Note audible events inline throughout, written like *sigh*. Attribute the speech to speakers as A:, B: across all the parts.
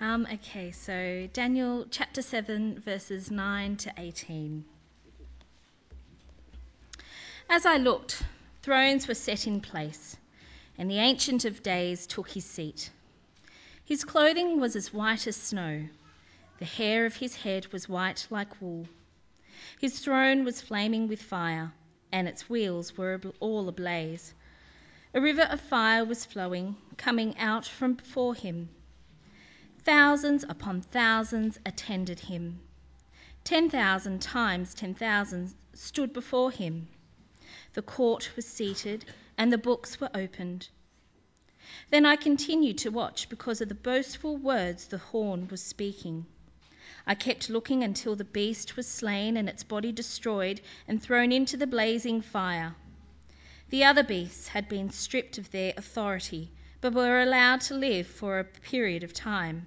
A: Um, okay, so Daniel chapter 7, verses 9 to 18. As I looked, thrones were set in place, and the Ancient of Days took his seat. His clothing was as white as snow, the hair of his head was white like wool. His throne was flaming with fire, and its wheels were all ablaze. A river of fire was flowing, coming out from before him. Thousands upon thousands attended him. Ten thousand times ten thousand stood before him. The court was seated, and the books were opened. Then I continued to watch because of the boastful words the horn was speaking. I kept looking until the beast was slain and its body destroyed and thrown into the blazing fire. The other beasts had been stripped of their authority, but were allowed to live for a period of time.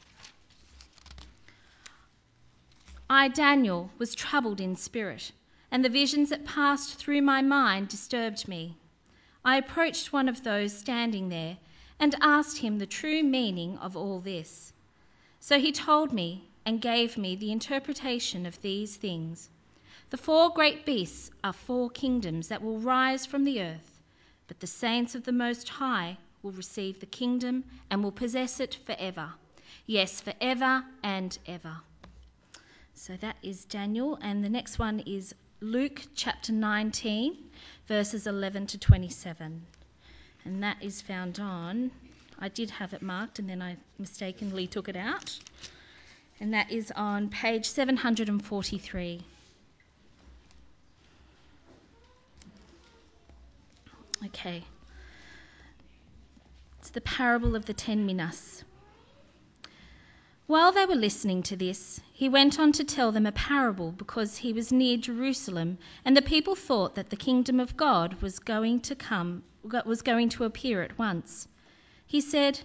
A: I, Daniel, was troubled in spirit, and the visions that passed through my mind disturbed me. I approached one of those standing there and asked him the true meaning of all this. So he told me and gave me the interpretation of these things. The four great beasts are four kingdoms that will rise from the earth, but the saints of the Most High will receive the kingdom and will possess it forever. Yes, forever and ever. So that is Daniel, and the next one is Luke chapter 19, verses 11 to 27. And that is found on, I did have it marked and then I mistakenly took it out. And that is on page 743. Okay. It's the parable of the ten minas. While they were listening to this, he went on to tell them a parable because he was near Jerusalem, and the people thought that the kingdom of God was going to come was going to appear at once. He said,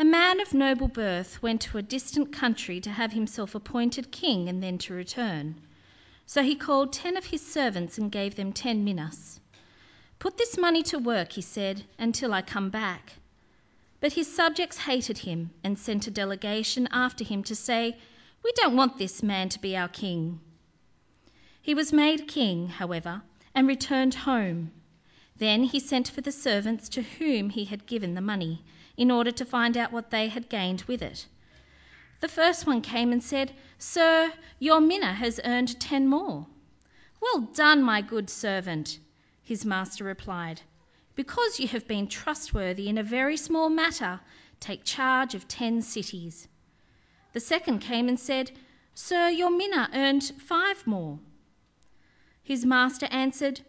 A: "A man of noble birth went to a distant country to have himself appointed king and then to return. So he called ten of his servants and gave them ten minas. Put this money to work, he said, until I come back. But his subjects hated him and sent a delegation after him to say, We don't want this man to be our king. He was made king, however, and returned home. Then he sent for the servants to whom he had given the money, in order to find out what they had gained with it. The first one came and said, Sir, your mina has earned ten more. Well done, my good servant, his master replied. Because you have been trustworthy in a very small matter, take charge of ten cities. The second came and said, Sir, your mina earned five more. His master answered,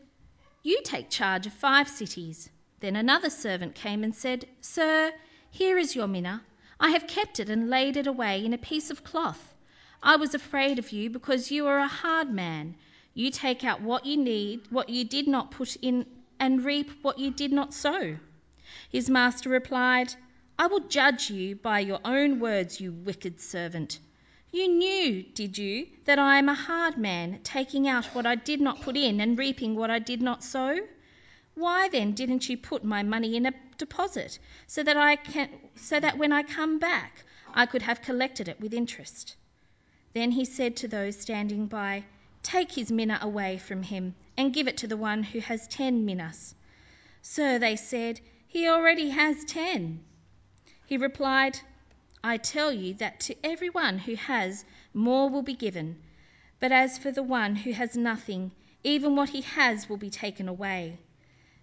A: You take charge of five cities. Then another servant came and said, Sir, here is your mina. I have kept it and laid it away in a piece of cloth. I was afraid of you because you are a hard man. You take out what you need, what you did not put in and reap what you did not sow. His master replied, I will judge you by your own words, you wicked servant. You knew, did you, that I am a hard man, taking out what I did not put in and reaping what I did not sow? Why then didn't you put my money in a deposit, so that I can so that when I come back I could have collected it with interest? Then he said to those standing by, Take his mina away from him and give it to the one who has ten minas. Sir, they said, he already has ten. He replied, I tell you that to everyone who has, more will be given. But as for the one who has nothing, even what he has will be taken away.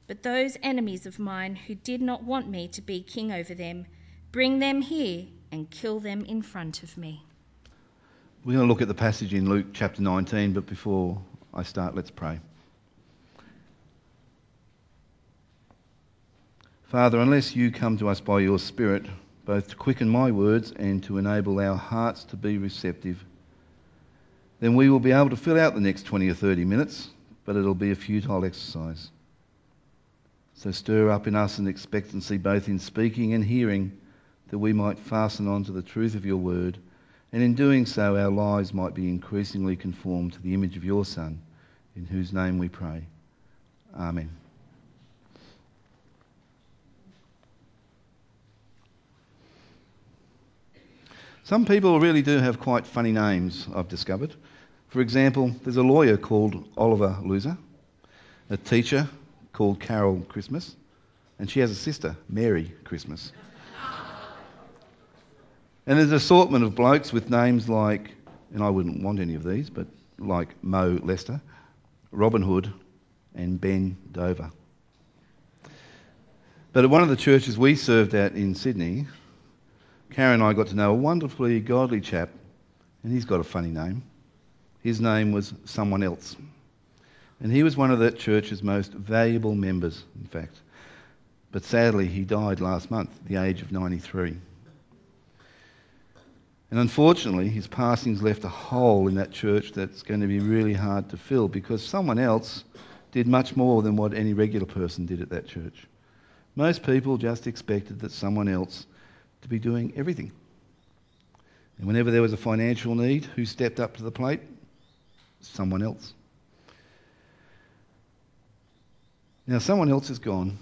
A: But those enemies of mine who did not want me to be king over them, bring them here and kill them in front of me.
B: We're going to look at the passage in Luke chapter 19, but before I start, let's pray. Father, unless you come to us by your Spirit, both to quicken my words and to enable our hearts to be receptive, then we will be able to fill out the next 20 or 30 minutes, but it'll be a futile exercise. So stir up in us an expectancy both in speaking and hearing that we might fasten on to the truth of your word, and in doing so our lives might be increasingly conformed to the image of your Son, in whose name we pray. Amen. Some people really do have quite funny names, I've discovered. For example, there's a lawyer called Oliver Loser, a teacher called Carol Christmas, and she has a sister, Mary Christmas. And there's an assortment of blokes with names like, and I wouldn't want any of these, but like Mo Lester, Robin Hood, and Ben Dover. But at one of the churches we served at in Sydney, Karen and I got to know a wonderfully godly chap, and he's got a funny name. His name was someone else. And he was one of that church's most valuable members, in fact. But sadly, he died last month at the age of 93. And unfortunately, his passing's left a hole in that church that's going to be really hard to fill because someone else did much more than what any regular person did at that church. Most people just expected that someone else to be doing everything. And whenever there was a financial need, who stepped up to the plate? Someone else. Now, someone else is gone.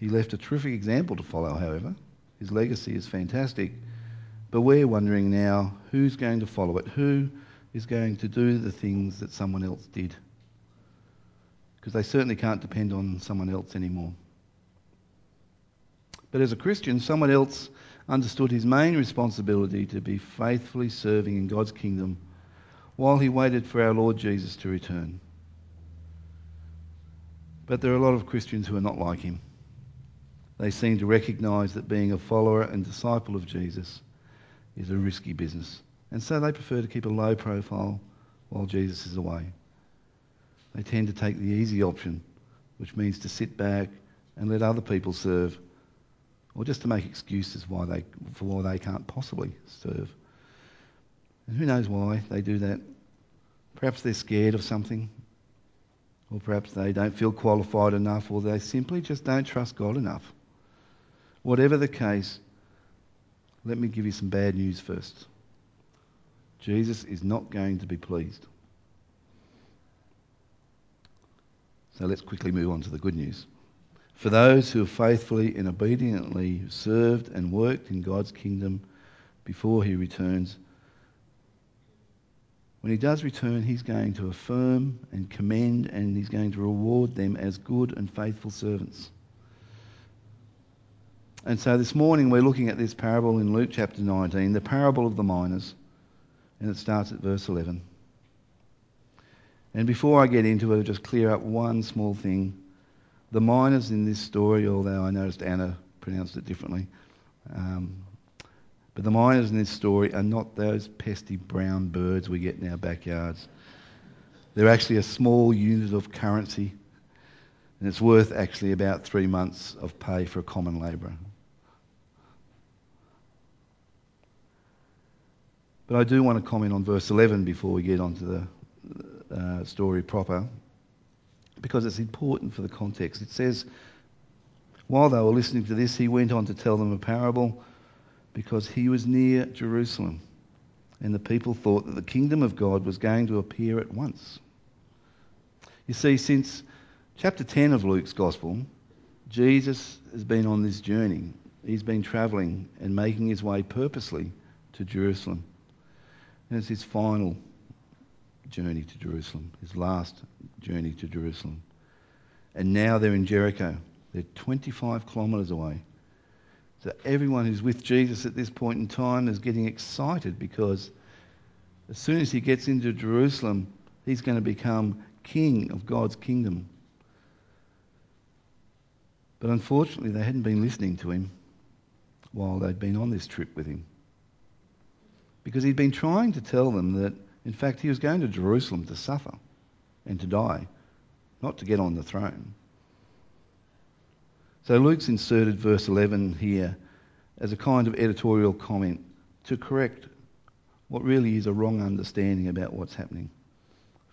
B: He left a terrific example to follow, however. His legacy is fantastic. But we're wondering now who's going to follow it? Who is going to do the things that someone else did? Because they certainly can't depend on someone else anymore. But as a Christian, someone else understood his main responsibility to be faithfully serving in God's kingdom while he waited for our Lord Jesus to return. But there are a lot of Christians who are not like him. They seem to recognize that being a follower and disciple of Jesus is a risky business. And so they prefer to keep a low profile while Jesus is away. They tend to take the easy option, which means to sit back and let other people serve or just to make excuses why they, for why they can't possibly serve. And who knows why they do that? Perhaps they're scared of something, or perhaps they don't feel qualified enough, or they simply just don't trust God enough. Whatever the case, let me give you some bad news first. Jesus is not going to be pleased. So let's quickly move on to the good news. For those who have faithfully and obediently served and worked in God's kingdom before he returns, when he does return, he's going to affirm and commend and he's going to reward them as good and faithful servants. And so this morning we're looking at this parable in Luke chapter 19, the parable of the minas, and it starts at verse 11. And before I get into it, I'll just clear up one small thing. The minas in this story, although I noticed Anna pronounced it differently, um, but the minas in this story are not those pesky brown birds we get in our backyards. They're actually a small unit of currency, and it's worth actually about three months of pay for a common labourer. But I do want to comment on verse 11 before we get on to the uh, story proper because it's important for the context. It says, While they were listening to this, he went on to tell them a parable because he was near Jerusalem. And the people thought that the kingdom of God was going to appear at once. You see, since chapter 10 of Luke's Gospel, Jesus has been on this journey. He's been travelling and making his way purposely to Jerusalem. It's his final journey to Jerusalem, his last journey to Jerusalem. And now they're in Jericho. They're 25 kilometres away. So everyone who's with Jesus at this point in time is getting excited because as soon as he gets into Jerusalem, he's going to become king of God's kingdom. But unfortunately, they hadn't been listening to him while they'd been on this trip with him. Because he'd been trying to tell them that in fact, he was going to Jerusalem to suffer and to die, not to get on the throne. So Luke's inserted verse 11 here as a kind of editorial comment to correct what really is a wrong understanding about what's happening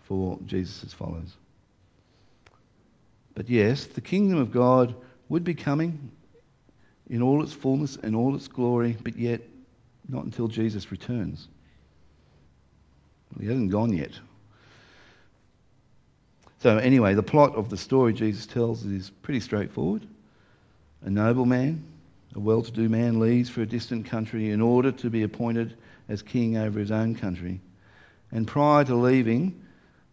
B: for Jesus' followers. But yes, the kingdom of God would be coming in all its fullness and all its glory, but yet not until Jesus returns. He hasn't gone yet. So, anyway, the plot of the story Jesus tells is pretty straightforward. A nobleman, a well to do man, leaves for a distant country in order to be appointed as king over his own country. And prior to leaving,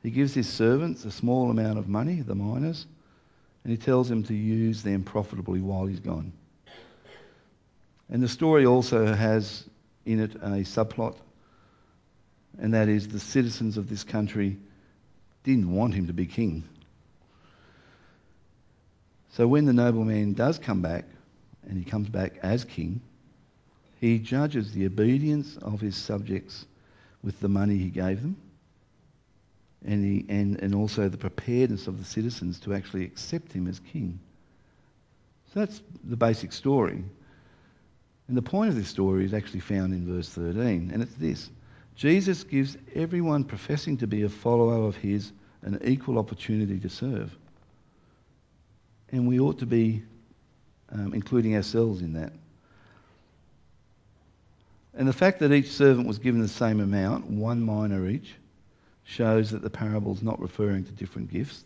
B: he gives his servants a small amount of money, the minas, and he tells them to use them profitably while he's gone. And the story also has in it a subplot, and that is the citizens of this country didn't want him to be king. So when the nobleman does come back, and he comes back as king, he judges the obedience of his subjects with the money he gave them and, he, and, and also the preparedness of the citizens to actually accept him as king. So that's the basic story. And the point of this story is actually found in verse 13, and it's this Jesus gives everyone professing to be a follower of his an equal opportunity to serve. And we ought to be um, including ourselves in that. And the fact that each servant was given the same amount, one mina each, shows that the parable is not referring to different gifts,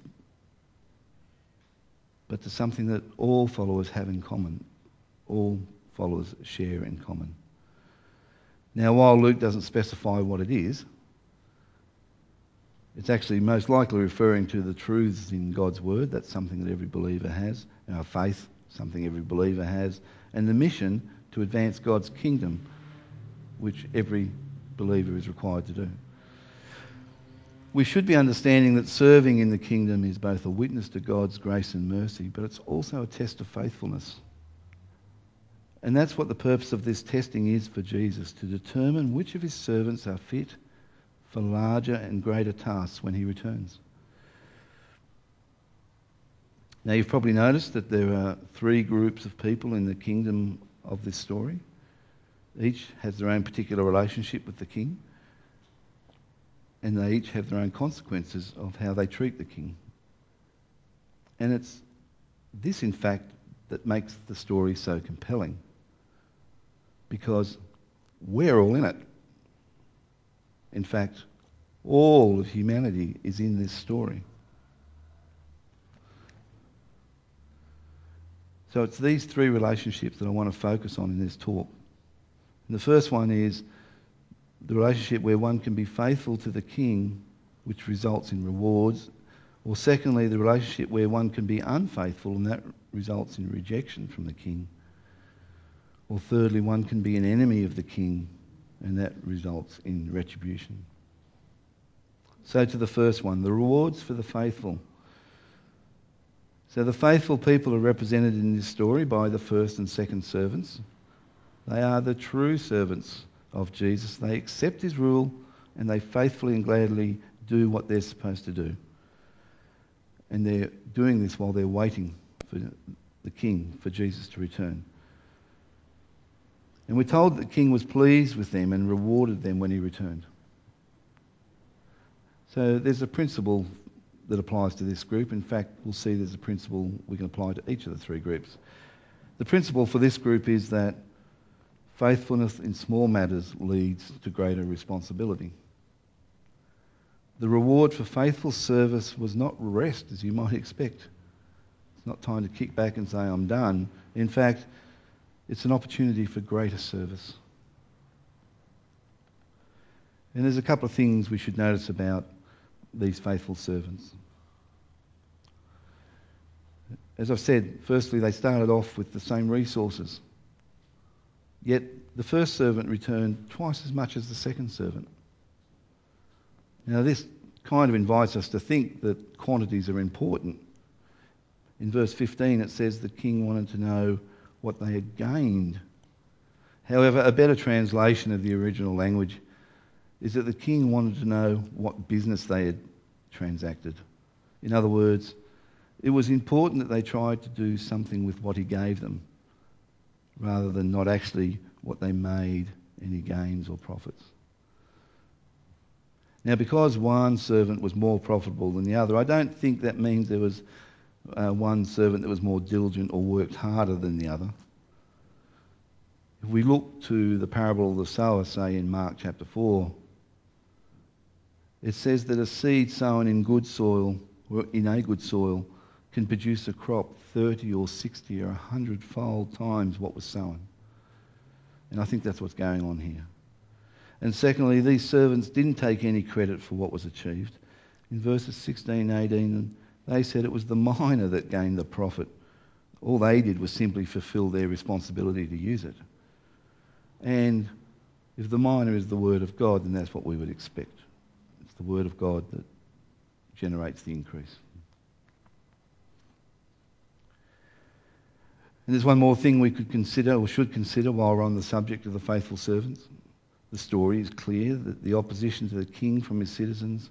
B: but to something that all followers have in common. All followers share in common. Now, while Luke doesn't specify what it is, it's actually most likely referring to the truths in God's Word. That's something that every believer has. Our faith, something every believer has. And the mission to advance God's kingdom, which every believer is required to do we should be understanding that serving in the kingdom is both a witness to God's grace and mercy, but it's also a test of faithfulness. And that's what the purpose of this testing is for Jesus to determine which of his servants are fit for larger and greater tasks when he returns. Now, you've probably noticed that there are three groups of people in the kingdom of this story. Each has their own particular relationship with the king and they each have their own consequences of how they treat the king. And it's this, in fact, that makes the story so compelling because we're all in it. In fact, all of humanity is in this story. So it's these three relationships that I want to focus on in this talk. And the first one is the relationship where one can be faithful to the king, which results in rewards, or secondly, the relationship where one can be unfaithful and that results in rejection from the king. Or thirdly, one can be an enemy of the king and that results in retribution. So, to the first one, the rewards for the faithful. So, the faithful people are represented in this story by the first and second servants. They are the true servants of Jesus. They accept his rule and they faithfully and gladly do what they're supposed to do. And they're doing this while they're waiting for the king, for Jesus to return. And we're told that the king was pleased with them and rewarded them when he returned. So there's a principle that applies to this group. In fact, we'll see there's a principle we can apply to each of the three groups. The principle for this group is that Faithfulness in small matters leads to greater responsibility. The reward for faithful service was not rest, as you might *laughs* expect. It's not time to kick back and say, I'm done. In fact, it's an opportunity for greater service. And there's a couple of things we should notice about these faithful servants. As I've said, firstly, they started off with the same resources. Yet the first servant returned twice as much as the second servant. Now, this kind of invites us to think that quantities are important. In verse 15, it says the king wanted to know what they had gained. However, a better translation of the original language is that the king wanted to know what business they had transacted. In other words, it was important that they tried to do something with what he gave them rather than not actually what they made any gains or profits. Now, because one servant was more profitable than the other, I don't think that means there was uh, one servant that was more diligent or worked harder than the other. If we look to the parable of the sower, say in Mark chapter 4, it says that a seed sown in good soil, or in a good soil, can produce a crop 30 or 60 or 100 fold times what was sown. And I think that's what's going on here. And secondly, these servants didn't take any credit for what was achieved. In verses 16 and 18, they said it was the mina that gained the profit. All they did was simply fulfill their responsibility to use it. And if the mina is the Word of God, then that's what we would expect. It's the Word of God that generates the increase. And there's one more thing we could consider or should consider while we're on the subject of the faithful servants. The story is clear that the opposition to the king from his citizens,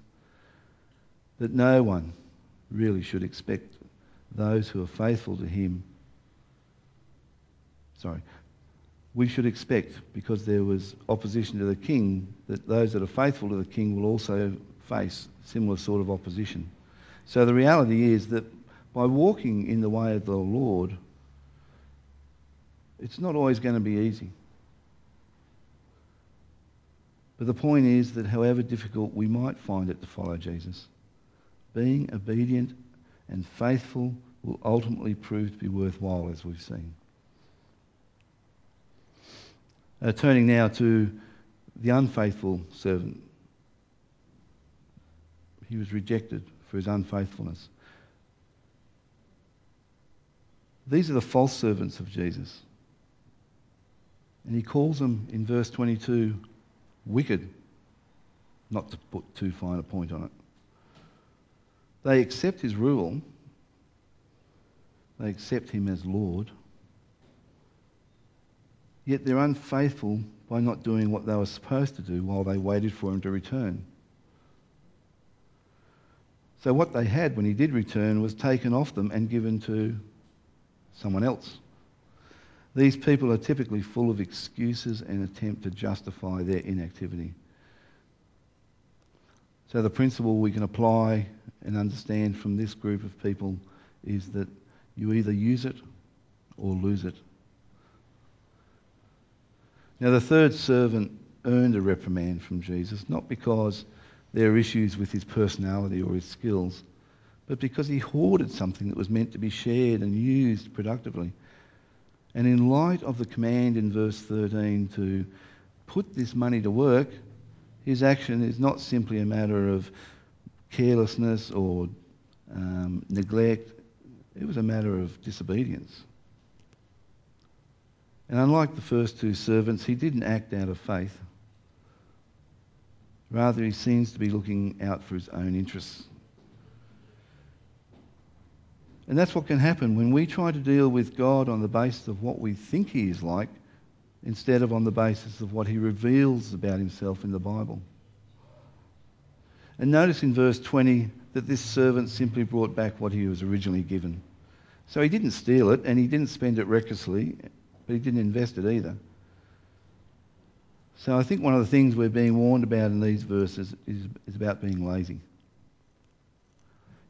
B: that no one really should expect those who are faithful to him. Sorry, we should expect, because there was opposition to the king, that those that are faithful to the king will also face similar sort of opposition. So the reality is that by walking in the way of the Lord, it's not always going to be easy. But the point is that however difficult we might find it to follow Jesus, being obedient and faithful will ultimately prove to be worthwhile, as we've seen. Uh, turning now to the unfaithful servant. He was rejected for his unfaithfulness. These are the false servants of Jesus. And he calls them in verse 22 wicked, not to put too fine a point on it. They accept his rule, they accept him as Lord, yet they're unfaithful by not doing what they were supposed to do while they waited for him to return. So, what they had when he did return was taken off them and given to someone else. These people are typically full of excuses and attempt to justify their inactivity. So, the principle we can apply and understand from this group of people is that you either use it or lose it. Now, the third servant earned a reprimand from Jesus, not because there are issues with his personality or his skills, but because he hoarded something that was meant to be shared and used productively. And in light of the command in verse 13 to put this money to work, his action is not simply a matter of carelessness or um, neglect, it was a matter of disobedience. And unlike the first two servants, he didn't act out of faith. Rather, he seems to be looking out for his own interests. And that's what can happen when we try to deal with God on the basis of what we think He is like instead of on the basis of what He reveals about Himself in the Bible. And notice in verse 20 that this servant simply brought back what he was originally given. So he didn't steal it and he didn't spend it recklessly, but he didn't invest it either. So I think one of the things we're being warned about in these verses is, is about being lazy.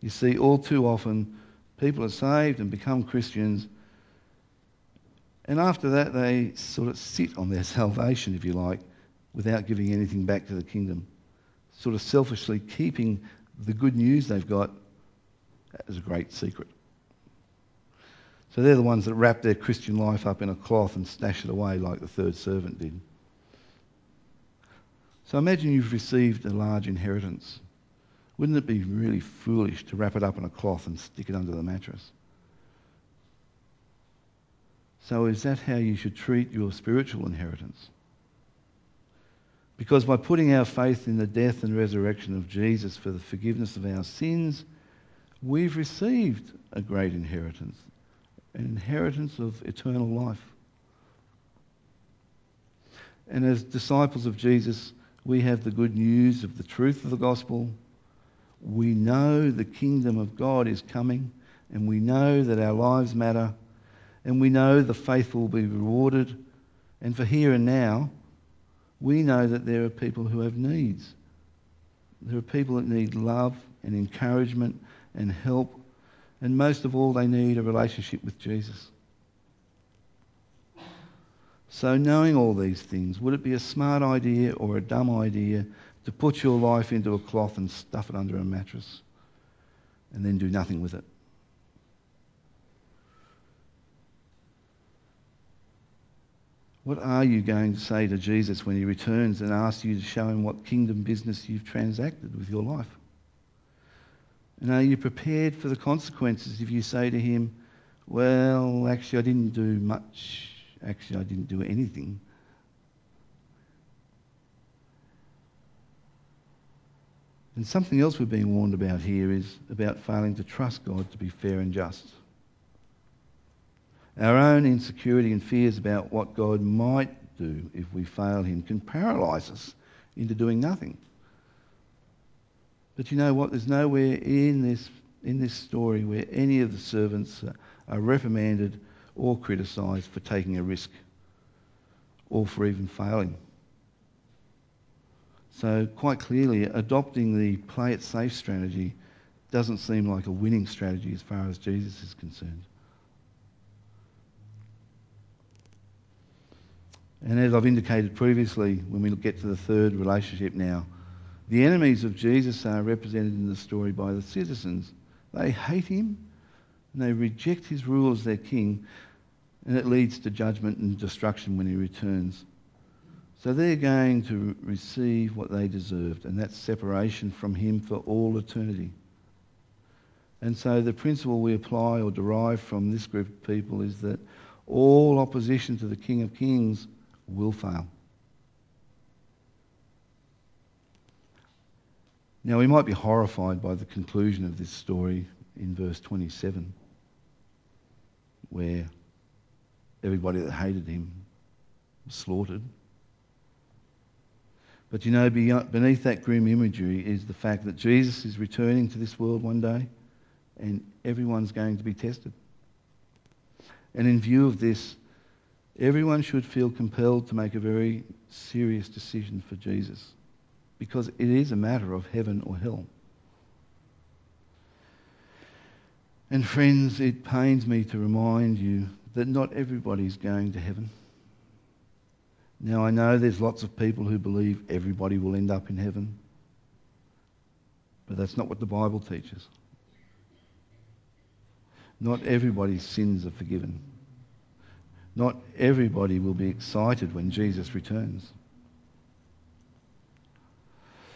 B: You see, all too often, people are saved and become Christians. And after that, they sort of sit on their *laughs* salvation, if you like, without giving anything back to the kingdom. Sort of selfishly keeping the good news they've got as a great secret. So they're the ones that wrap their Christian life up in a cloth and stash it away like the third servant did. So imagine you've received a large inheritance. Wouldn't it be really foolish to wrap it up in a cloth and stick it under the mattress? So, is that how you should treat your spiritual inheritance? Because by putting our faith in the death and resurrection of Jesus for the forgiveness of our sins, we've received a great inheritance, an inheritance of eternal life. And as disciples of Jesus, we have the good news of the truth of the gospel we know the kingdom of God is coming and we know that our lives matter and we know the faithful will be rewarded. And for here and now, we know that there are people who have needs. There are people that need love and encouragement and help, and most of all, they need a relationship with Jesus. So, knowing all these things, would it be a smart idea or a dumb idea to put your life into a cloth and stuff it under a mattress and then do nothing with it? What are you going to say to Jesus when he returns and asks you to show him what kingdom business you've transacted with your life? And are you prepared for the consequences if you say to him, Well, actually, I didn't do much. Actually, I didn't do anything. And something else we're being warned about here is about failing to trust God to be fair and just. Our own insecurity and fears about what God might do if we fail Him can paralyse us into doing nothing. But you know what? There's nowhere in this, in this story where any of the servants are reprimanded or criticised for taking a risk or for even failing. So, quite clearly, adopting the play it safe strategy doesn't seem like a winning strategy as far as Jesus is concerned. And as I've indicated previously, when we get to the third relationship now, the enemies of Jesus are represented in the story by the citizens. They hate him and they reject his rule as their king, and it leads to judgment and destruction when he returns. So they're going to receive what they deserved, and that's separation from him for all eternity. And so the principle we apply or derive from this group of people is that all opposition to the King of Kings will fail. Now, we might be horrified by the conclusion of this story in verse 27, where everybody that hated him was slaughtered. But you know, beneath that grim imagery is the fact that Jesus is returning to this world one day and everyone's going to be tested. And in view of this, Everyone should feel compelled to make a very serious decision for Jesus because it is a matter of heaven or hell. And friends, it pains me to remind you that not everybody's going to heaven. Now, I know there's lots of people who believe everybody will end up in heaven, but that's not what the Bible teaches. Not everybody's sins are forgiven. Not everybody will be excited when Jesus returns.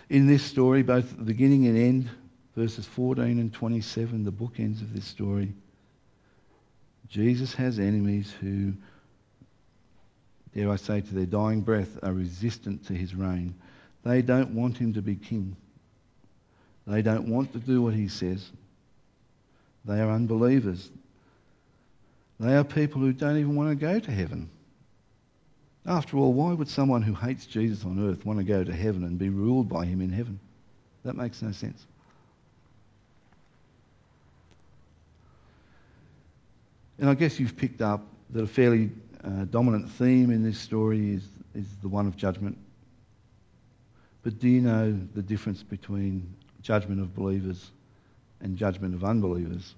B: In this story, both at the beginning and end, verses 14 and 27, the bookends of this story, Jesus has enemies who, dare I say, to their dying breath, are resistant to his reign. They don't want him to be king. They don't want to do what he says. They are unbelievers. They are people who don't even want to go to heaven. After all, why would someone who hates Jesus on earth want to go to heaven and be ruled by him in heaven? That makes no sense. And I guess you've picked up that a fairly uh, dominant theme in this story is, is the one of judgment. But do you know the difference between judgment of believers and judgment of unbelievers?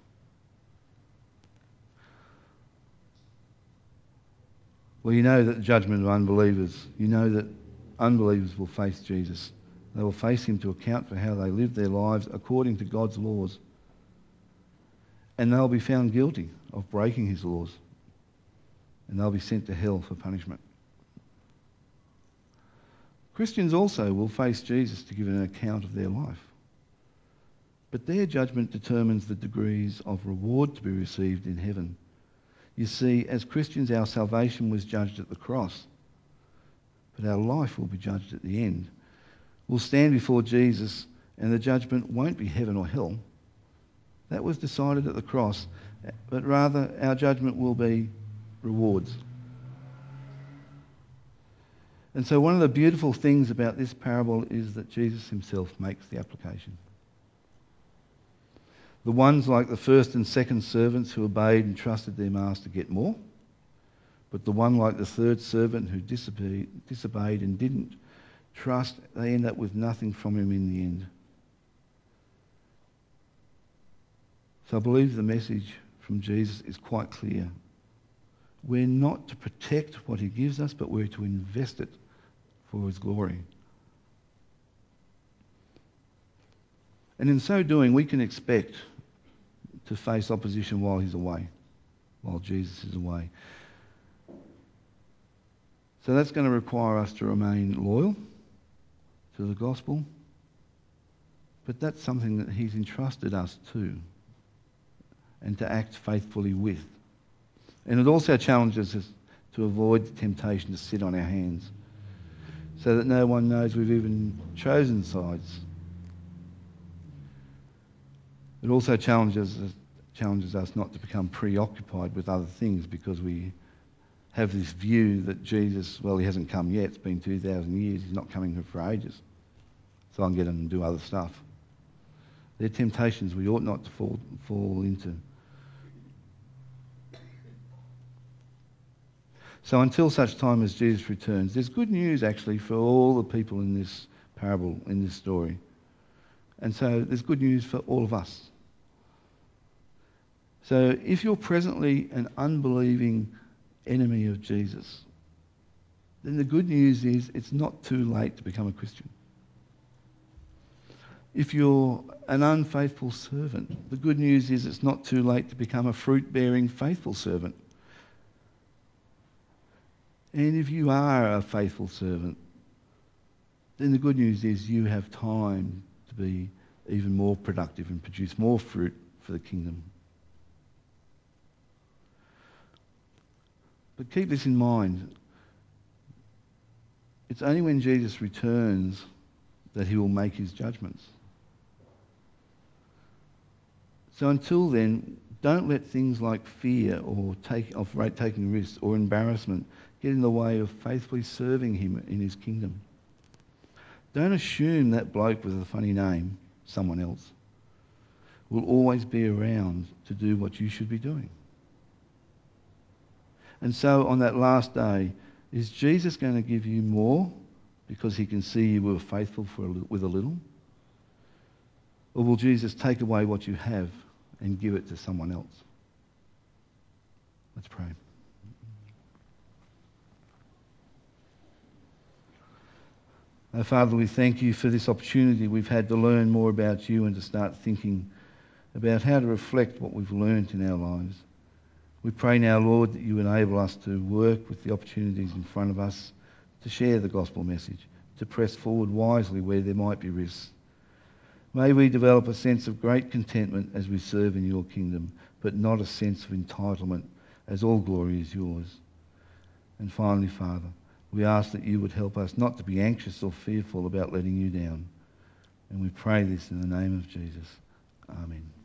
B: Well, you know that the judgment of unbelievers, you know that unbelievers will face Jesus. They will face him to account for how they live their lives according to God's laws. And they'll be found guilty of breaking his laws. And they'll be sent to hell for punishment. Christians also will face Jesus to give an account of their life. But their judgment determines the degrees of reward to be received in heaven you see, as Christians, our salvation was judged at the cross, but our life will be judged at the end. We'll stand before Jesus, and the judgment won't be heaven or hell. That was decided at the cross, but rather our judgment will be rewards. And so, one of the beautiful things about this parable is that Jesus himself makes the application. The ones like the first and second servants who obeyed and trusted their master get more. But the one like the third servant who disobeyed, disobeyed and didn't trust, they end up with nothing from him in the end. So I believe the message from Jesus is quite clear. We're not to protect what he gives us, but we're to invest it for his glory. And in so doing, we can expect to face opposition while he's away, while Jesus is away. So that's going to require us to remain loyal to the gospel. But that's something that he's entrusted us to and to act faithfully with. And it also challenges us to avoid the temptation to sit on our hands so that no one knows we've even chosen sides. It also challenges challenges us not to become preoccupied with other things because we have this view that Jesus, well, he hasn't come yet. It's been 2,000 years. He's not coming for ages. So I can get him and do other stuff. They're temptations we ought not to fall, fall into. So until such time as Jesus returns, there's good news actually for all the people in this parable, in this story. And so there's good news for all of us. So if you're presently an unbelieving enemy of Jesus, then the good news is it's not too late to become a Christian. If you're an unfaithful servant, the good news is it's not too late to become a fruit bearing, faithful servant. And if you are a faithful servant, then the good news is you have time to be even more productive and produce more fruit for the kingdom. But keep this in mind. It's only when Jesus returns that he will make his judgments. So until then, don't let things like fear or take, of taking risks or embarrassment get in the way of faithfully serving him in his kingdom. Don't assume that bloke with a funny name, someone else, will always be around to do what you should be doing. And so on that last day, is Jesus going to give you more because he can see you were faithful for a, with a little? Or will Jesus take away what you have and give it to someone else? Let's pray. Oh, Father, we thank you for this opportunity we've had to learn more about you and to start thinking about how to reflect what we've learned in our lives. We pray now, Lord, that you enable us to work with the opportunities in front of us to share the gospel message, to press forward wisely where there might be risks. May we develop a sense of great contentment as we serve in your kingdom, but not a sense of entitlement as all glory is yours. And finally, Father, we ask that you would help us not to be anxious or fearful about letting you down. And we pray this in the name of Jesus. Amen.